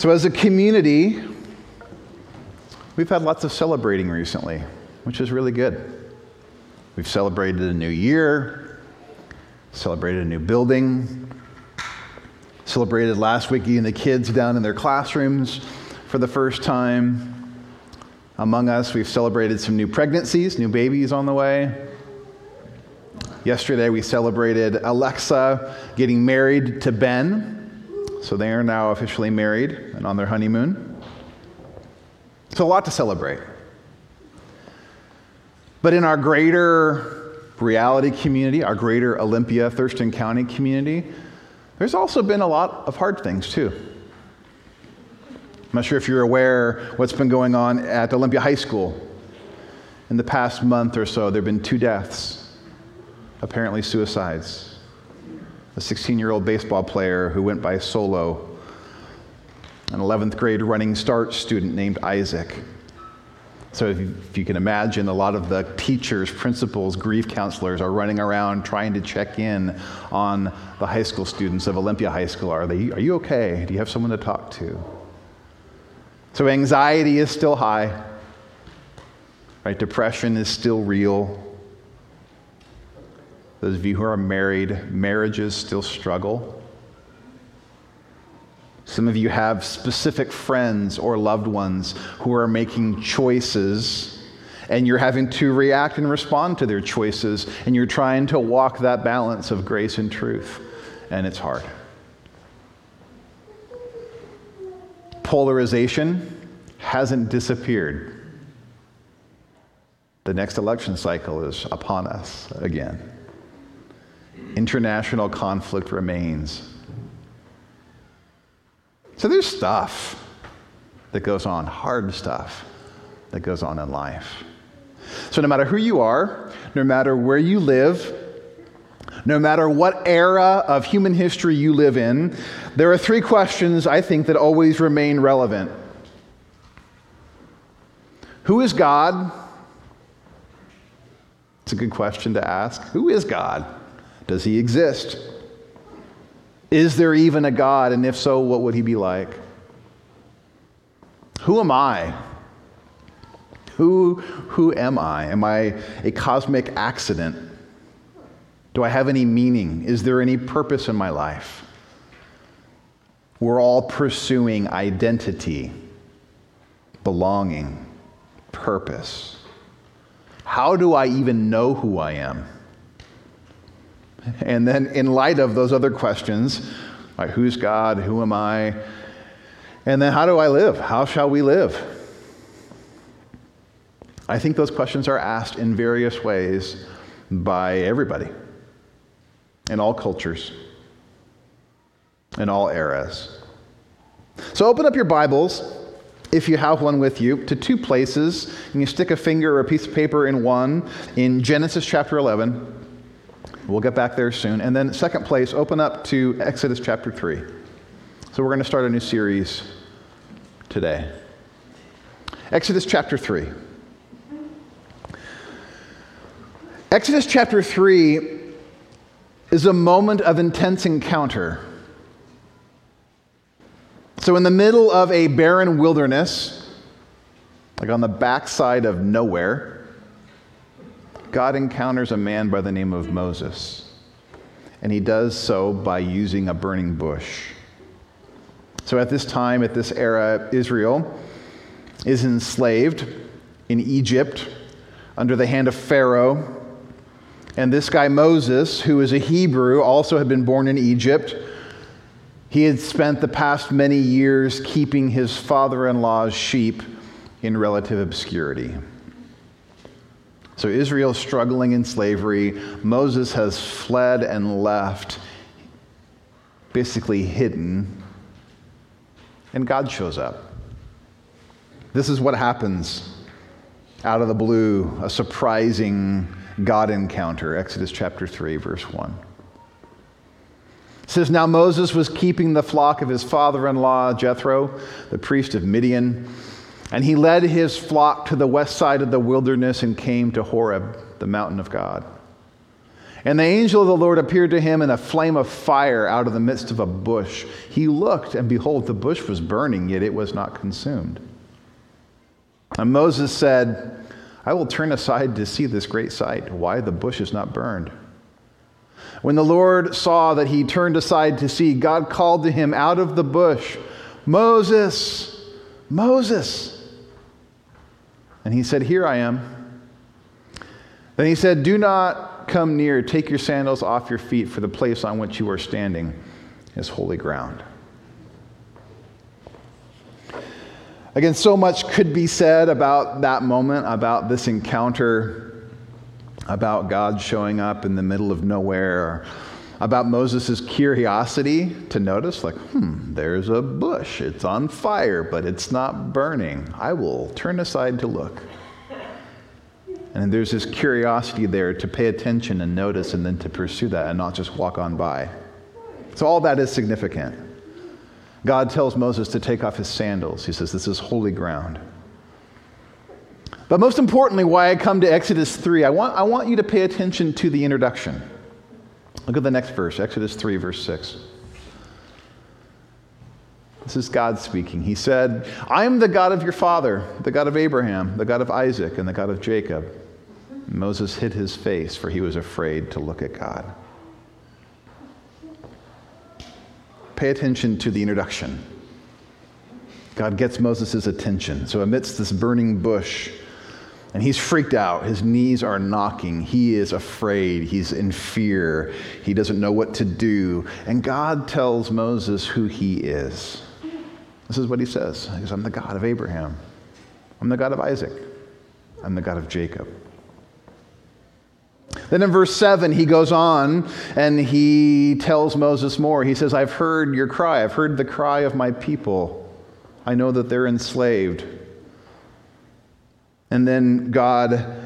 So, as a community, we've had lots of celebrating recently, which is really good. We've celebrated a new year, celebrated a new building, celebrated last week getting the kids down in their classrooms for the first time. Among us, we've celebrated some new pregnancies, new babies on the way. Yesterday, we celebrated Alexa getting married to Ben. So they are now officially married and on their honeymoon. So, a lot to celebrate. But in our greater reality community, our greater Olympia, Thurston County community, there's also been a lot of hard things too. I'm not sure if you're aware what's been going on at Olympia High School. In the past month or so, there have been two deaths, apparently suicides a 16 year old baseball player who went by solo, an 11th grade running start student named Isaac. So, if you, if you, can imagine, a lot of the teachers, principals, grief counselors are running around trying to check in on the high school students of Olympia High School. Are, they, are you okay? Do you have someone to talk to? So, anxiety is still high, right? Depression is still real. Those of you who are married, marriages still struggle. Some of you have specific friends or loved ones who are making choices, and you're having to react and respond to their choices, and you're trying to walk that balance of grace and truth, and it's hard. Polarization hasn't disappeared. The next election cycle is upon us again international conflict remains. So there's stuff that goes on, hard stuff that goes on in life. So no matter who you are, no matter where you live, no matter what era of human history you live in, there are three questions I think that always remain relevant. Who is God? It's a good question to ask. Who is God? Does he exist? Is there even a God? And if so, what would he be like? Who am I? Who, who am I? Am I a cosmic accident? Do I have any meaning? Is there any purpose in my life? We're all pursuing identity, belonging, purpose. How do I even know who I am? And then, in light of those other questions, like who's God? Who am I? And then, how do I live? How shall we live? I think those questions are asked in various ways by everybody, in all cultures, in all eras. So, open up your Bibles if you have one with you, to two places, and you stick a finger or a piece of paper in one in Genesis chapter 11 We'll get back there soon. And then, second place, open up to Exodus chapter 3. So, we're going to start a new series today. Exodus chapter 3. Exodus chapter 3 is a moment of intense encounter. So, in the middle of a barren wilderness, like on the backside of nowhere, God encounters a man by the name of Moses. And he does so by using a burning bush. So at this time, at this era, Israel is enslaved in Egypt under the hand of Pharaoh. And this guy, Moses, who is a Hebrew, also had been born in Egypt. He had spent the past many years keeping his father in law's sheep in relative obscurity. So Israel's struggling in slavery. Moses has fled and left, basically hidden. And God shows up. This is what happens out of the blue a surprising God encounter. Exodus chapter 3, verse 1. It says, Now Moses was keeping the flock of his father in law, Jethro, the priest of Midian. And he led his flock to the west side of the wilderness and came to Horeb, the mountain of God. And the angel of the Lord appeared to him in a flame of fire out of the midst of a bush. He looked, and behold, the bush was burning, yet it was not consumed. And Moses said, I will turn aside to see this great sight, why the bush is not burned. When the Lord saw that he turned aside to see, God called to him out of the bush, Moses, Moses. And he said, Here I am. Then he said, Do not come near. Take your sandals off your feet, for the place on which you are standing is holy ground. Again, so much could be said about that moment, about this encounter, about God showing up in the middle of nowhere, about Moses' curiosity to notice, like, hmm, there's a bush. It's on fire, but it's not burning. I will turn aside to look. And there's this curiosity there to pay attention and notice and then to pursue that and not just walk on by. So, all that is significant. God tells Moses to take off his sandals. He says, This is holy ground. But most importantly, why I come to Exodus 3, I want, I want you to pay attention to the introduction. Look at the next verse, Exodus 3, verse 6. This is God speaking. He said, I am the God of your father, the God of Abraham, the God of Isaac, and the God of Jacob. Moses hid his face, for he was afraid to look at God. pay attention to the introduction. God gets Moses' attention. So, amidst this burning bush, and he's freaked out. His knees are knocking. He is afraid. He's in fear. He doesn't know what to do. And God tells Moses who he is. This is what he says He says, I'm the God of Abraham. I'm the God of Isaac. I'm the God of Jacob. Then in verse 7, he goes on and he tells Moses more. He says, I've heard your cry. I've heard the cry of my people. I know that they're enslaved. And then God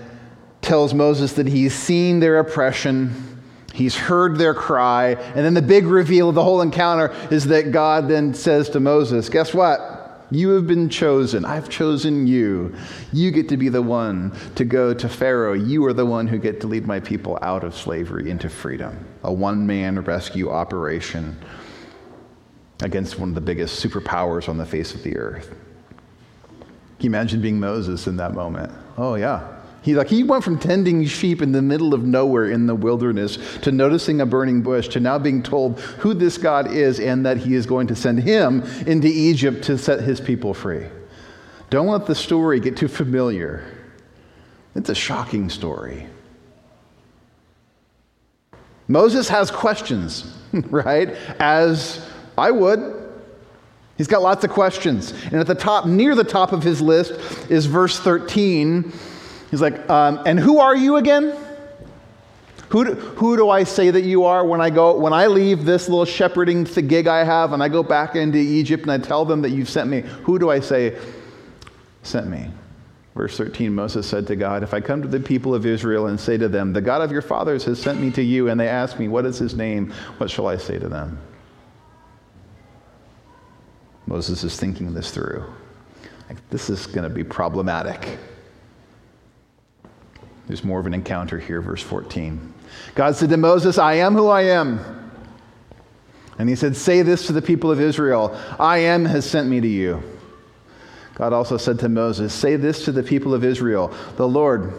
tells Moses that he's seen their oppression, he's heard their cry. And then the big reveal of the whole encounter is that God then says to Moses, Guess what? You have been chosen. I've chosen you. You get to be the one to go to Pharaoh. You are the one who get to lead my people out of slavery into freedom. A one man rescue operation against one of the biggest superpowers on the face of the earth. Can you imagine being Moses in that moment? Oh, yeah. He, like, he went from tending sheep in the middle of nowhere in the wilderness to noticing a burning bush to now being told who this God is and that he is going to send him into Egypt to set his people free. Don't let the story get too familiar. It's a shocking story. Moses has questions, right? As I would. He's got lots of questions. And at the top, near the top of his list, is verse 13 He's like, um, and who are you again? Who do, who do I say that you are when I go when I leave this little shepherding gig I have and I go back into Egypt and I tell them that you've sent me? Who do I say sent me? Verse 13 Moses said to God, If I come to the people of Israel and say to them, The God of your fathers has sent me to you, and they ask me, What is his name? What shall I say to them? Moses is thinking this through. Like, this is going to be problematic. There's more of an encounter here, verse 14. God said to Moses, I am who I am. And he said, Say this to the people of Israel I am has sent me to you. God also said to Moses, Say this to the people of Israel The Lord,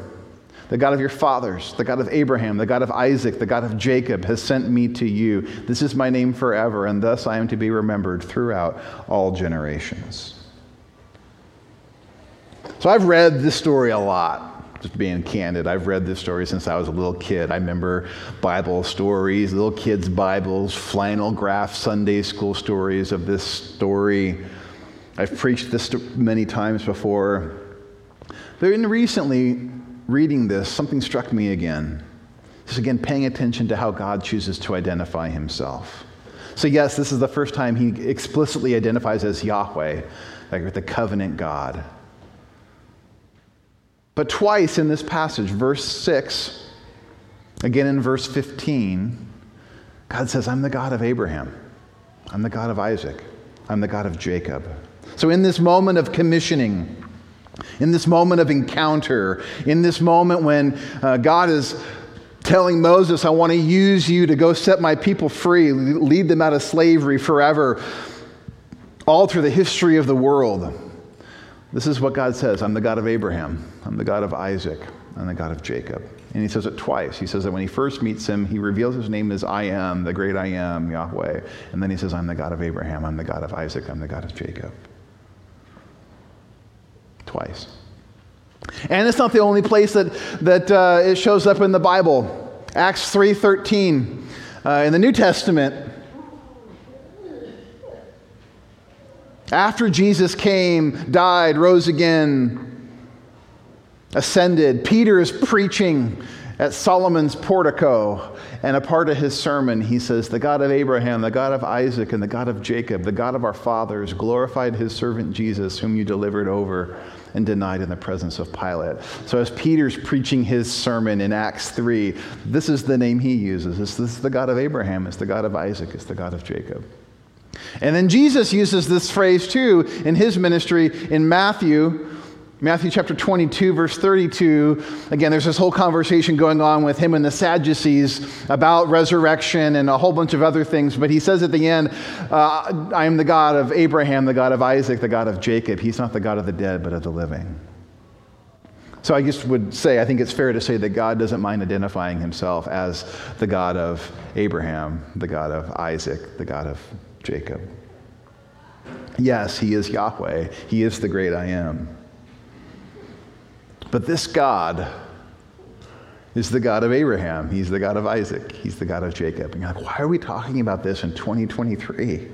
the God of your fathers, the God of Abraham, the God of Isaac, the God of Jacob, has sent me to you. This is my name forever, and thus I am to be remembered throughout all generations. So I've read this story a lot just being candid, I've read this story since I was a little kid. I remember Bible stories, little kids' Bibles, flannel graph Sunday school stories of this story. I've preached this many times before. But in recently reading this, something struck me again. Just again, paying attention to how God chooses to identify himself. So, yes, this is the first time he explicitly identifies as Yahweh, like the covenant God. But twice in this passage, verse 6, again in verse 15, God says, I'm the God of Abraham. I'm the God of Isaac. I'm the God of Jacob. So, in this moment of commissioning, in this moment of encounter, in this moment when uh, God is telling Moses, I want to use you to go set my people free, lead them out of slavery forever, all through the history of the world. This is what God says I'm the God of Abraham, I'm the God of Isaac, I'm the God of Jacob. And he says it twice. He says that when he first meets him, he reveals his name as I am, the great I am, Yahweh. And then he says, I'm the God of Abraham, I'm the God of Isaac, I'm the God of Jacob. Twice. And it's not the only place that, that uh, it shows up in the Bible. Acts 3.13 uh, in the New Testament, after Jesus came, died, rose again, ascended, Peter is preaching at Solomon's portico. And a part of his sermon, he says, The God of Abraham, the God of Isaac, and the God of Jacob, the God of our fathers, glorified his servant Jesus, whom you delivered over and denied in the presence of Pilate. So, as Peter's preaching his sermon in Acts 3, this is the name he uses. This, this is the God of Abraham, it's the God of Isaac, it's the God of Jacob. And then Jesus uses this phrase too in his ministry in Matthew Matthew chapter 22, verse 32, again, there's this whole conversation going on with him and the Sadducees about resurrection and a whole bunch of other things. But he says at the end, uh, I am the God of Abraham, the God of Isaac, the God of Jacob. He's not the God of the dead, but of the living. So I just would say, I think it's fair to say that God doesn't mind identifying himself as the God of Abraham, the God of Isaac, the God of Jacob. Yes, he is Yahweh, he is the great I am. But this God is the God of Abraham. He's the God of Isaac. He's the God of Jacob. And you're like, why are we talking about this in 2023?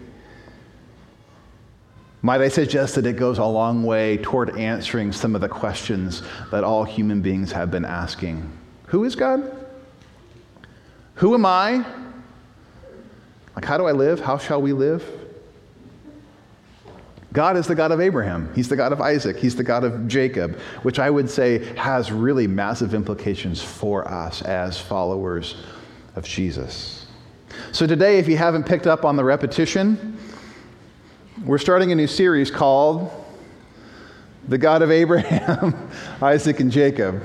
Might I suggest that it goes a long way toward answering some of the questions that all human beings have been asking Who is God? Who am I? Like, how do I live? How shall we live? God is the God of Abraham. He's the God of Isaac. He's the God of Jacob, which I would say has really massive implications for us as followers of Jesus. So, today, if you haven't picked up on the repetition, we're starting a new series called The God of Abraham, Isaac, and Jacob.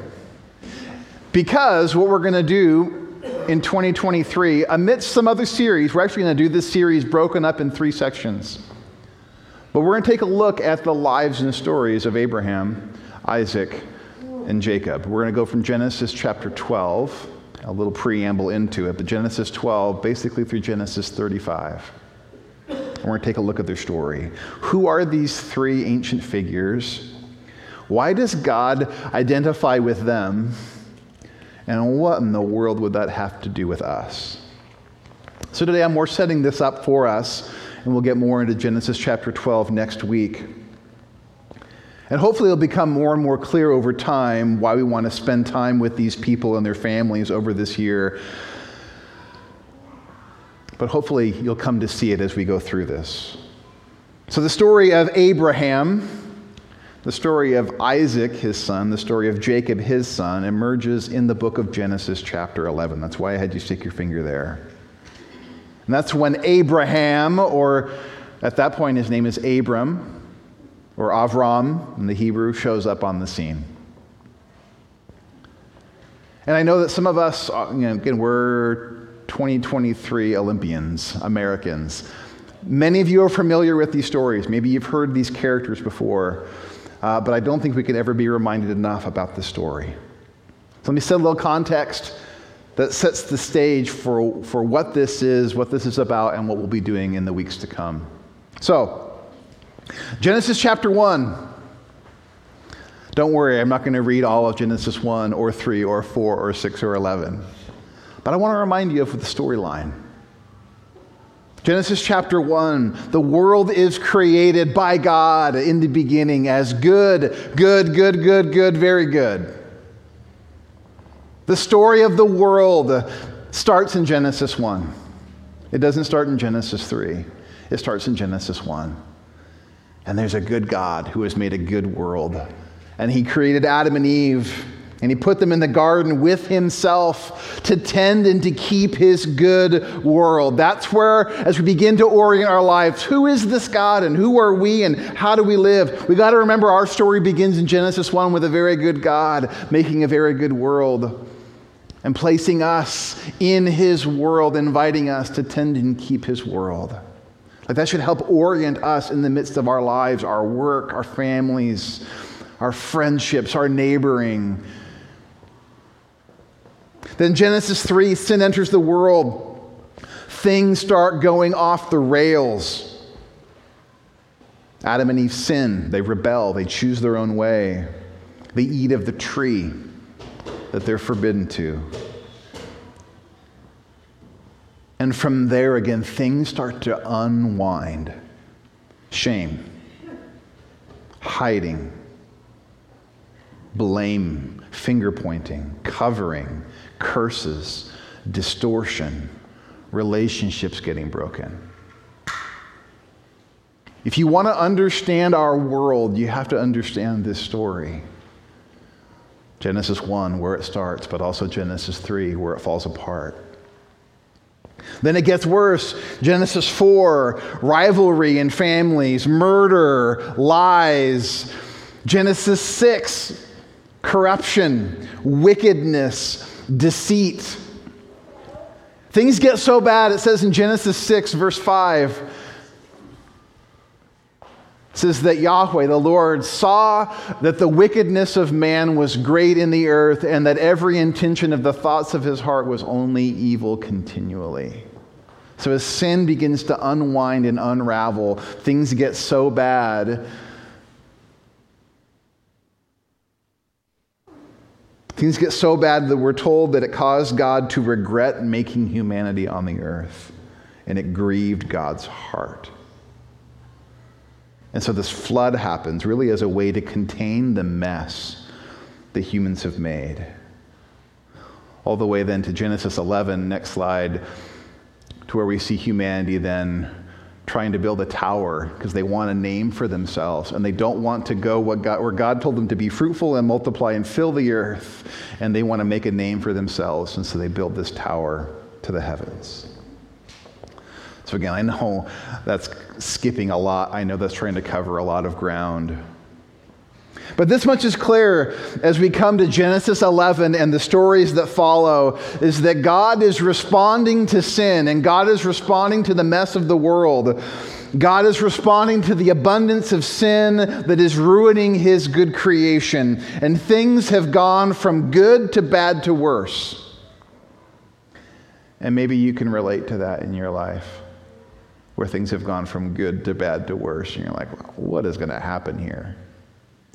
Because what we're going to do in 2023, amidst some other series, we're actually going to do this series broken up in three sections. But we're going to take a look at the lives and stories of Abraham, Isaac, and Jacob. We're going to go from Genesis chapter 12, a little preamble into it, but Genesis 12, basically through Genesis 35. We're going to take a look at their story. Who are these three ancient figures? Why does God identify with them? And what in the world would that have to do with us? So today I'm more setting this up for us and we'll get more into Genesis chapter 12 next week. And hopefully, it'll become more and more clear over time why we want to spend time with these people and their families over this year. But hopefully, you'll come to see it as we go through this. So, the story of Abraham, the story of Isaac, his son, the story of Jacob, his son, emerges in the book of Genesis, chapter 11. That's why I had you stick your finger there. And that's when Abraham, or at that point his name is Abram, or Avram in the Hebrew, shows up on the scene. And I know that some of us, uh, you know, again, we're 2023 Olympians, Americans. Many of you are familiar with these stories. Maybe you've heard these characters before, uh, but I don't think we could ever be reminded enough about the story. So let me set a little context that sets the stage for, for what this is, what this is about, and what we'll be doing in the weeks to come. So, Genesis chapter 1. Don't worry, I'm not going to read all of Genesis 1 or 3 or 4 or 6 or 11. But I want to remind you of the storyline. Genesis chapter 1 the world is created by God in the beginning as good, good, good, good, good, very good. The story of the world starts in Genesis 1. It doesn't start in Genesis 3, it starts in Genesis 1. And there's a good God who has made a good world. And he created Adam and Eve, and he put them in the garden with himself to tend and to keep his good world. That's where, as we begin to orient our lives, who is this God and who are we and how do we live? We got to remember our story begins in Genesis 1 with a very good God making a very good world. And placing us in his world, inviting us to tend and keep his world. Like that should help orient us in the midst of our lives, our work, our families, our friendships, our neighboring. Then Genesis 3, sin enters the world. Things start going off the rails. Adam and Eve sin, they rebel, they choose their own way, they eat of the tree that they're forbidden to. And from there again, things start to unwind. Shame, hiding, blame, finger pointing, covering, curses, distortion, relationships getting broken. If you want to understand our world, you have to understand this story. Genesis 1, where it starts, but also Genesis 3, where it falls apart. Then it gets worse. Genesis 4, rivalry in families, murder, lies. Genesis 6, corruption, wickedness, deceit. Things get so bad, it says in Genesis 6, verse 5 says that Yahweh, the Lord, saw that the wickedness of man was great in the earth and that every intention of the thoughts of his heart was only evil continually. So as sin begins to unwind and unravel, things get so bad. Things get so bad that we're told that it caused God to regret making humanity on the earth, and it grieved God's heart. And so this flood happens really as a way to contain the mess that humans have made. All the way then to Genesis 11, next slide, to where we see humanity then trying to build a tower because they want a name for themselves and they don't want to go God, where God told them to be fruitful and multiply and fill the earth and they want to make a name for themselves and so they build this tower to the heavens. So, again, I know that's skipping a lot. I know that's trying to cover a lot of ground. But this much is clear as we come to Genesis 11 and the stories that follow is that God is responding to sin and God is responding to the mess of the world. God is responding to the abundance of sin that is ruining his good creation. And things have gone from good to bad to worse. And maybe you can relate to that in your life where things have gone from good to bad to worse. And you're like, well, what is going to happen here?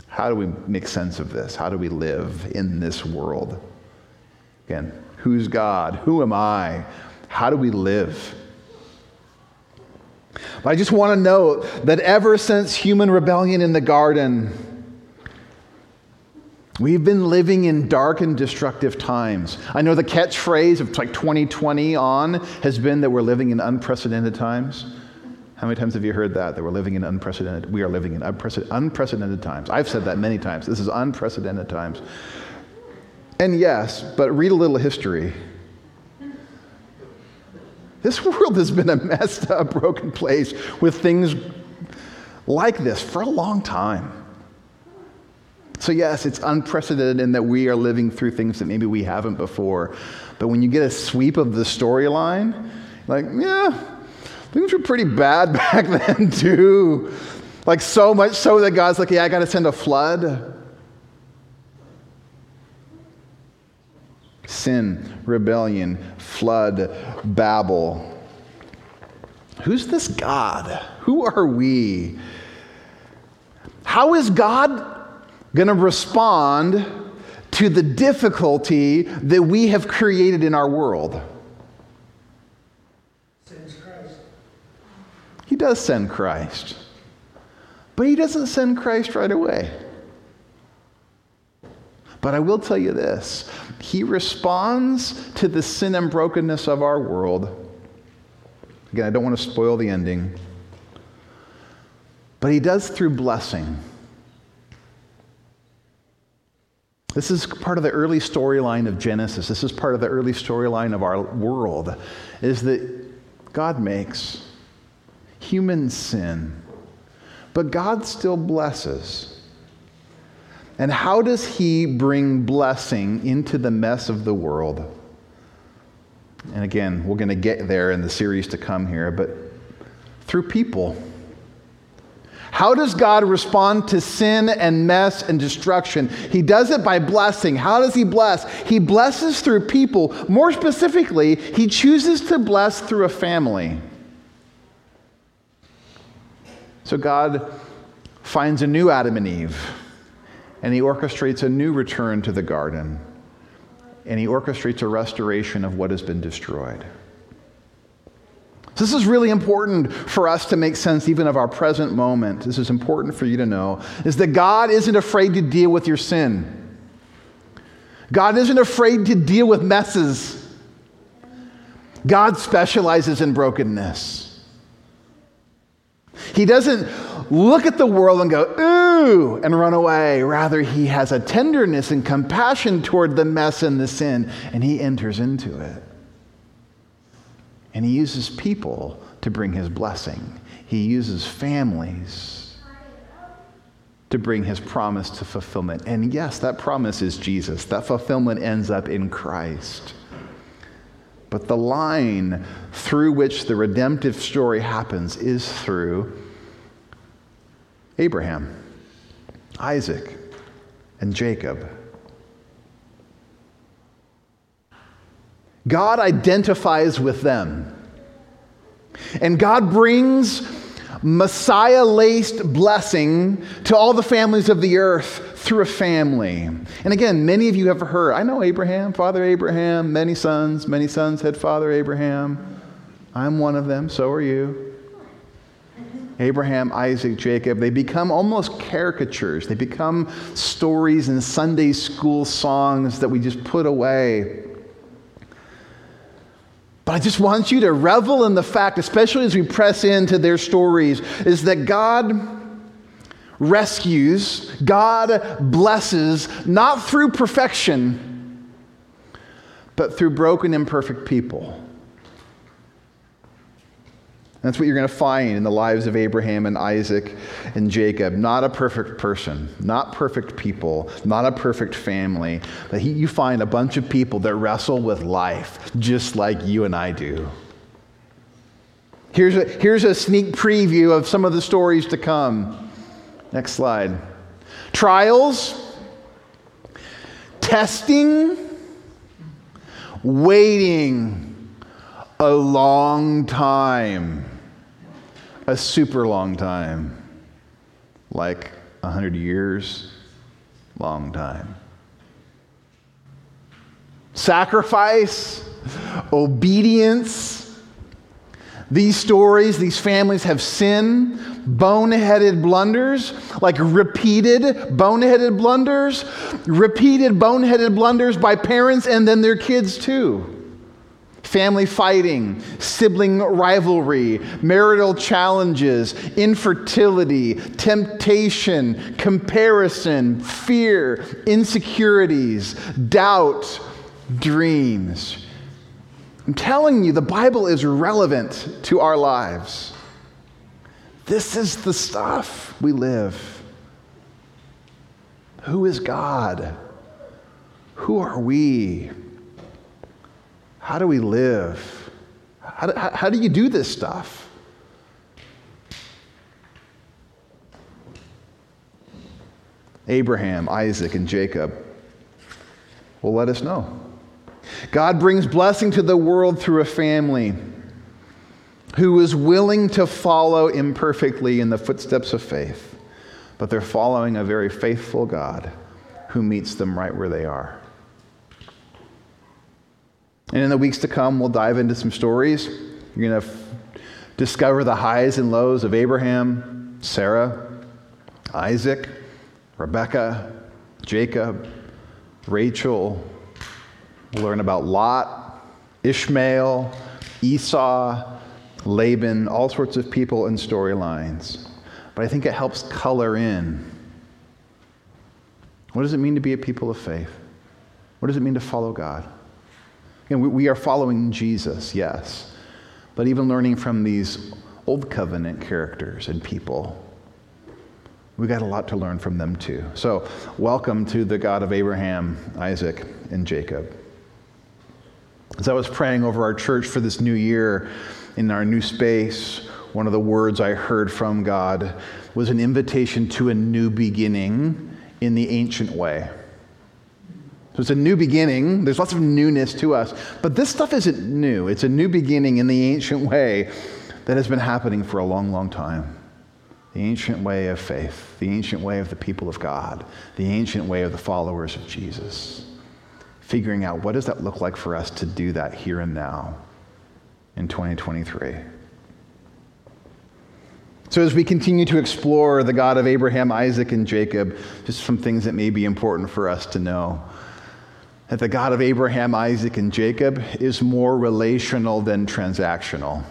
How do we make sense of this? How do we live in this world? Again, who's God? Who am I? How do we live? But I just want to note that ever since human rebellion in the garden, We've been living in dark and destructive times. I know the catchphrase of like 2020 on has been that we're living in unprecedented times. How many times have you heard that? That we're living in unprecedented, we are living in unprecedented times. I've said that many times. This is unprecedented times. And yes, but read a little history. This world has been a messed up, broken place with things like this for a long time. So, yes, it's unprecedented in that we are living through things that maybe we haven't before. But when you get a sweep of the storyline, like, yeah, things were pretty bad back then, too. Like, so much so that God's like, yeah, I got to send a flood. Sin, rebellion, flood, Babel. Who's this God? Who are we? How is God going to respond to the difficulty that we have created in our world? He does send Christ. But he doesn't send Christ right away. But I will tell you this He responds to the sin and brokenness of our world. Again, I don't want to spoil the ending. But he does through blessing. This is part of the early storyline of Genesis. This is part of the early storyline of our world is that God makes human sin, but God still blesses. And how does he bring blessing into the mess of the world? And again, we're going to get there in the series to come here, but through people. How does God respond to sin and mess and destruction? He does it by blessing. How does He bless? He blesses through people. More specifically, He chooses to bless through a family. So God finds a new Adam and Eve, and He orchestrates a new return to the garden, and He orchestrates a restoration of what has been destroyed. This is really important for us to make sense even of our present moment. This is important for you to know is that God isn't afraid to deal with your sin. God isn't afraid to deal with messes. God specializes in brokenness. He doesn't look at the world and go, ooh, and run away. Rather, he has a tenderness and compassion toward the mess and the sin, and he enters into it. And he uses people to bring his blessing. He uses families to bring his promise to fulfillment. And yes, that promise is Jesus. That fulfillment ends up in Christ. But the line through which the redemptive story happens is through Abraham, Isaac, and Jacob. God identifies with them. And God brings Messiah laced blessing to all the families of the earth through a family. And again, many of you have heard, I know Abraham, Father Abraham, many sons, many sons had Father Abraham. I'm one of them, so are you. Abraham, Isaac, Jacob, they become almost caricatures. They become stories and Sunday school songs that we just put away. But I just want you to revel in the fact, especially as we press into their stories, is that God rescues, God blesses, not through perfection, but through broken, imperfect people. That's what you're going to find in the lives of Abraham and Isaac and Jacob. Not a perfect person, not perfect people, not a perfect family. But he, you find a bunch of people that wrestle with life just like you and I do. Here's a, here's a sneak preview of some of the stories to come. Next slide. Trials, testing, waiting a long time a super long time, like a 100 years, long time. Sacrifice, obedience. These stories, these families have sin, boneheaded blunders, like repeated boneheaded blunders, repeated boneheaded blunders by parents and then their kids too family fighting, sibling rivalry, marital challenges, infertility, temptation, comparison, fear, insecurities, doubt, dreams. I'm telling you, the Bible is relevant to our lives. This is the stuff we live. Who is God? Who are we? How do we live? How do, how do you do this stuff? Abraham, Isaac, and Jacob will let us know. God brings blessing to the world through a family who is willing to follow imperfectly in the footsteps of faith, but they're following a very faithful God who meets them right where they are. And in the weeks to come, we'll dive into some stories. You're going to f- discover the highs and lows of Abraham, Sarah, Isaac, Rebecca, Jacob, Rachel. We'll learn about Lot, Ishmael, Esau, Laban, all sorts of people and storylines. But I think it helps color in. What does it mean to be a people of faith? What does it mean to follow God? And we, we are following Jesus, yes, but even learning from these old covenant characters and people. We got a lot to learn from them too. So, welcome to the God of Abraham, Isaac, and Jacob. As I was praying over our church for this new year in our new space, one of the words I heard from God was an invitation to a new beginning in the ancient way. So it's a new beginning. There's lots of newness to us. But this stuff isn't new. It's a new beginning in the ancient way that has been happening for a long, long time. The ancient way of faith, the ancient way of the people of God, the ancient way of the followers of Jesus. Figuring out what does that look like for us to do that here and now in 2023. So, as we continue to explore the God of Abraham, Isaac, and Jacob, just some things that may be important for us to know. That the God of Abraham, Isaac, and Jacob is more relational than transactional.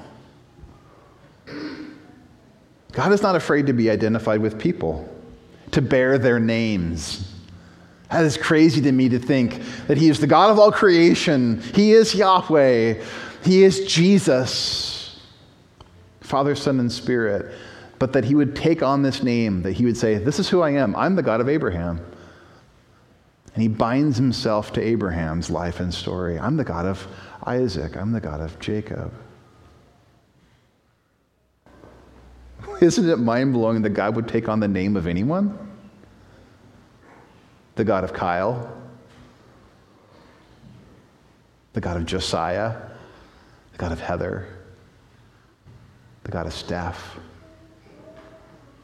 God is not afraid to be identified with people, to bear their names. That is crazy to me to think that He is the God of all creation. He is Yahweh. He is Jesus, Father, Son, and Spirit but that he would take on this name, that he would say, This is who I am. I'm the God of Abraham. And he binds himself to Abraham's life and story. I'm the God of Isaac. I'm the God of Jacob. Isn't it mind blowing that God would take on the name of anyone? The God of Kyle, the God of Josiah, the God of Heather, the God of Steph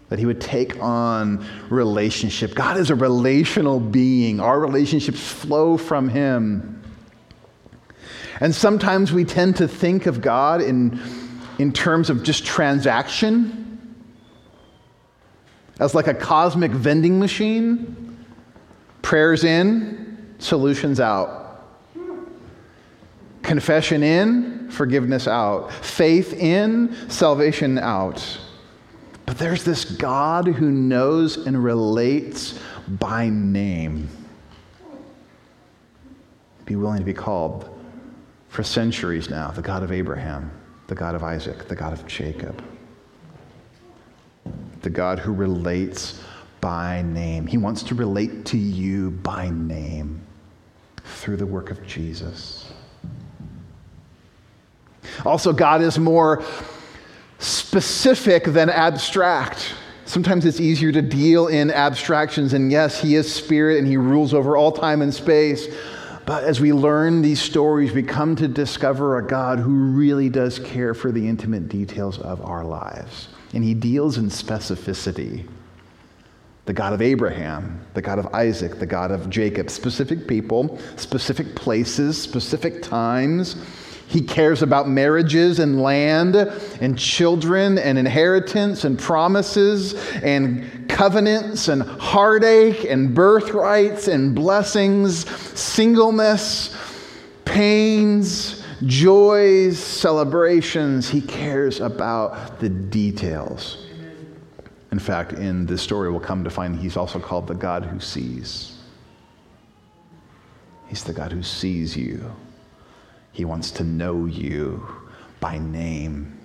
that he would take on relationship. God is a relational being, our relationships flow from him. And sometimes we tend to think of God in, in terms of just transaction, as like a cosmic vending machine prayers in, solutions out. Confession in, forgiveness out. Faith in, salvation out. But there's this God who knows and relates by name. Be willing to be called for centuries now the God of Abraham, the God of Isaac, the God of Jacob, the God who relates by name. He wants to relate to you by name through the work of Jesus. Also, God is more specific than abstract. Sometimes it's easier to deal in abstractions. And yes, He is spirit and He rules over all time and space. But as we learn these stories, we come to discover a God who really does care for the intimate details of our lives. And He deals in specificity. The God of Abraham, the God of Isaac, the God of Jacob, specific people, specific places, specific times he cares about marriages and land and children and inheritance and promises and covenants and heartache and birthrights and blessings, singleness, pains, joys, celebrations. He cares about the details. In fact, in this story, we'll come to find he's also called the God who sees. He's the God who sees you. He wants to know you by name,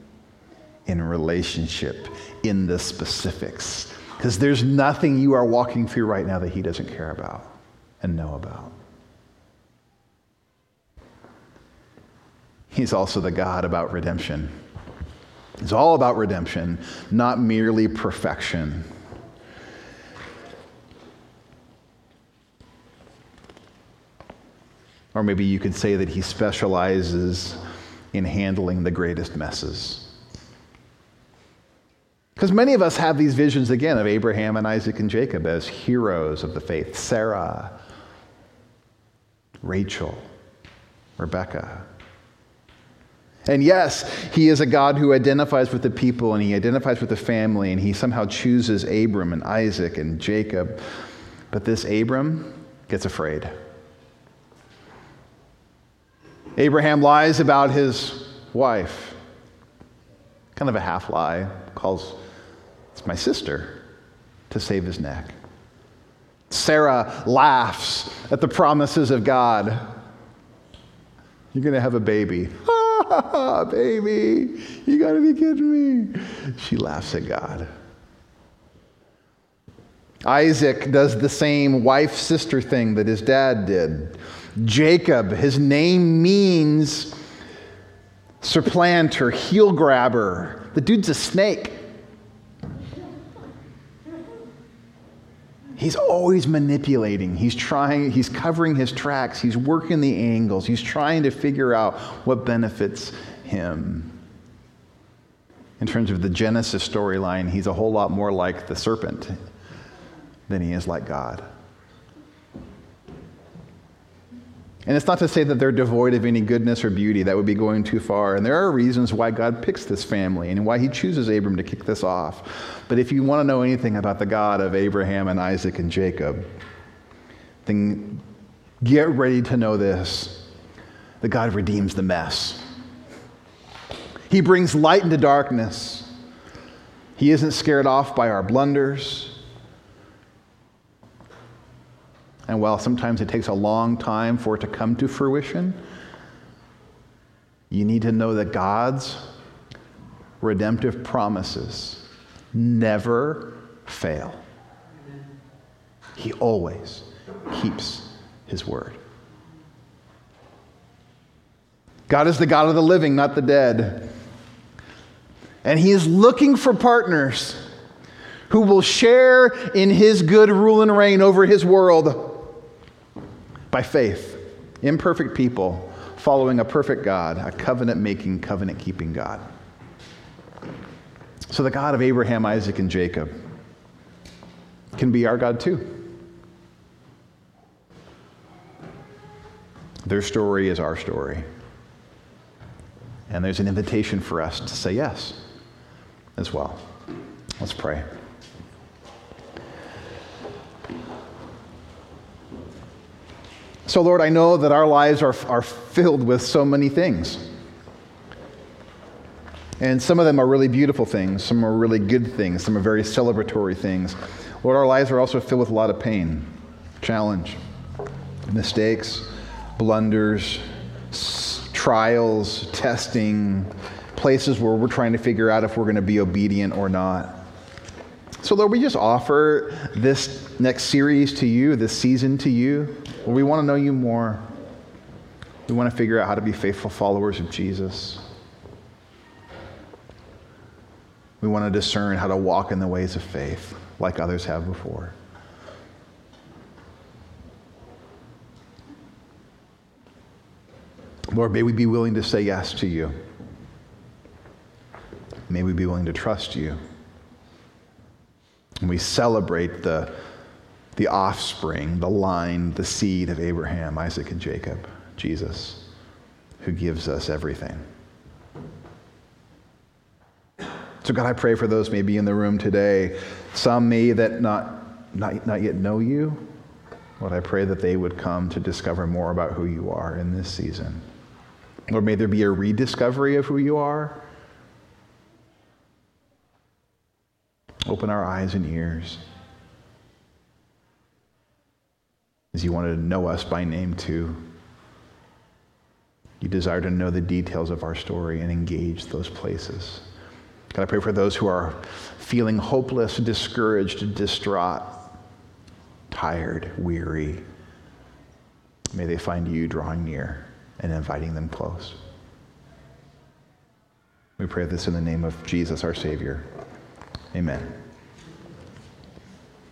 in relationship, in the specifics. Because there's nothing you are walking through right now that He doesn't care about and know about. He's also the God about redemption. It's all about redemption, not merely perfection. Or maybe you could say that he specializes in handling the greatest messes. Because many of us have these visions again of Abraham and Isaac and Jacob as heroes of the faith Sarah, Rachel, Rebecca. And yes, he is a God who identifies with the people and he identifies with the family and he somehow chooses Abram and Isaac and Jacob. But this Abram gets afraid. Abraham lies about his wife. Kind of a half lie. Calls, it's my sister, to save his neck. Sarah laughs at the promises of God. You're going to have a baby. Ah, baby, you got to be kidding me. She laughs at God. Isaac does the same wife sister thing that his dad did Jacob, his name means supplanter, heel grabber. The dude's a snake. He's always manipulating. He's trying, he's covering his tracks. He's working the angles. He's trying to figure out what benefits him. In terms of the Genesis storyline, he's a whole lot more like the serpent than he is like God. And it's not to say that they're devoid of any goodness or beauty. That would be going too far. And there are reasons why God picks this family and why he chooses Abram to kick this off. But if you want to know anything about the God of Abraham and Isaac and Jacob, then get ready to know this that God redeems the mess. He brings light into darkness. He isn't scared off by our blunders. And while sometimes it takes a long time for it to come to fruition, you need to know that God's redemptive promises never fail. He always keeps his word. God is the God of the living, not the dead. And he is looking for partners who will share in his good rule and reign over his world by faith, imperfect people following a perfect God, a covenant making, covenant keeping God. So the God of Abraham, Isaac, and Jacob can be our God too. Their story is our story. And there's an invitation for us to say yes as well. Let's pray. So, Lord, I know that our lives are, are filled with so many things. And some of them are really beautiful things, some are really good things, some are very celebratory things. Lord, our lives are also filled with a lot of pain, challenge, mistakes, blunders, trials, testing, places where we're trying to figure out if we're going to be obedient or not. So, Lord, we just offer this next series to you, this season to you. Well, we want to know you more. We want to figure out how to be faithful followers of Jesus. We want to discern how to walk in the ways of faith like others have before. Lord, may we be willing to say yes to you. May we be willing to trust you. And we celebrate the the offspring, the line, the seed of Abraham, Isaac, and Jacob, Jesus, who gives us everything. So, God, I pray for those maybe in the room today, some may that not, not, not yet know you. Lord, I pray that they would come to discover more about who you are in this season. Lord, may there be a rediscovery of who you are. Open our eyes and ears. As you wanted to know us by name too. You desire to know the details of our story and engage those places. God, I pray for those who are feeling hopeless, discouraged, distraught, tired, weary. May they find you drawing near and inviting them close. We pray this in the name of Jesus, our Savior. Amen.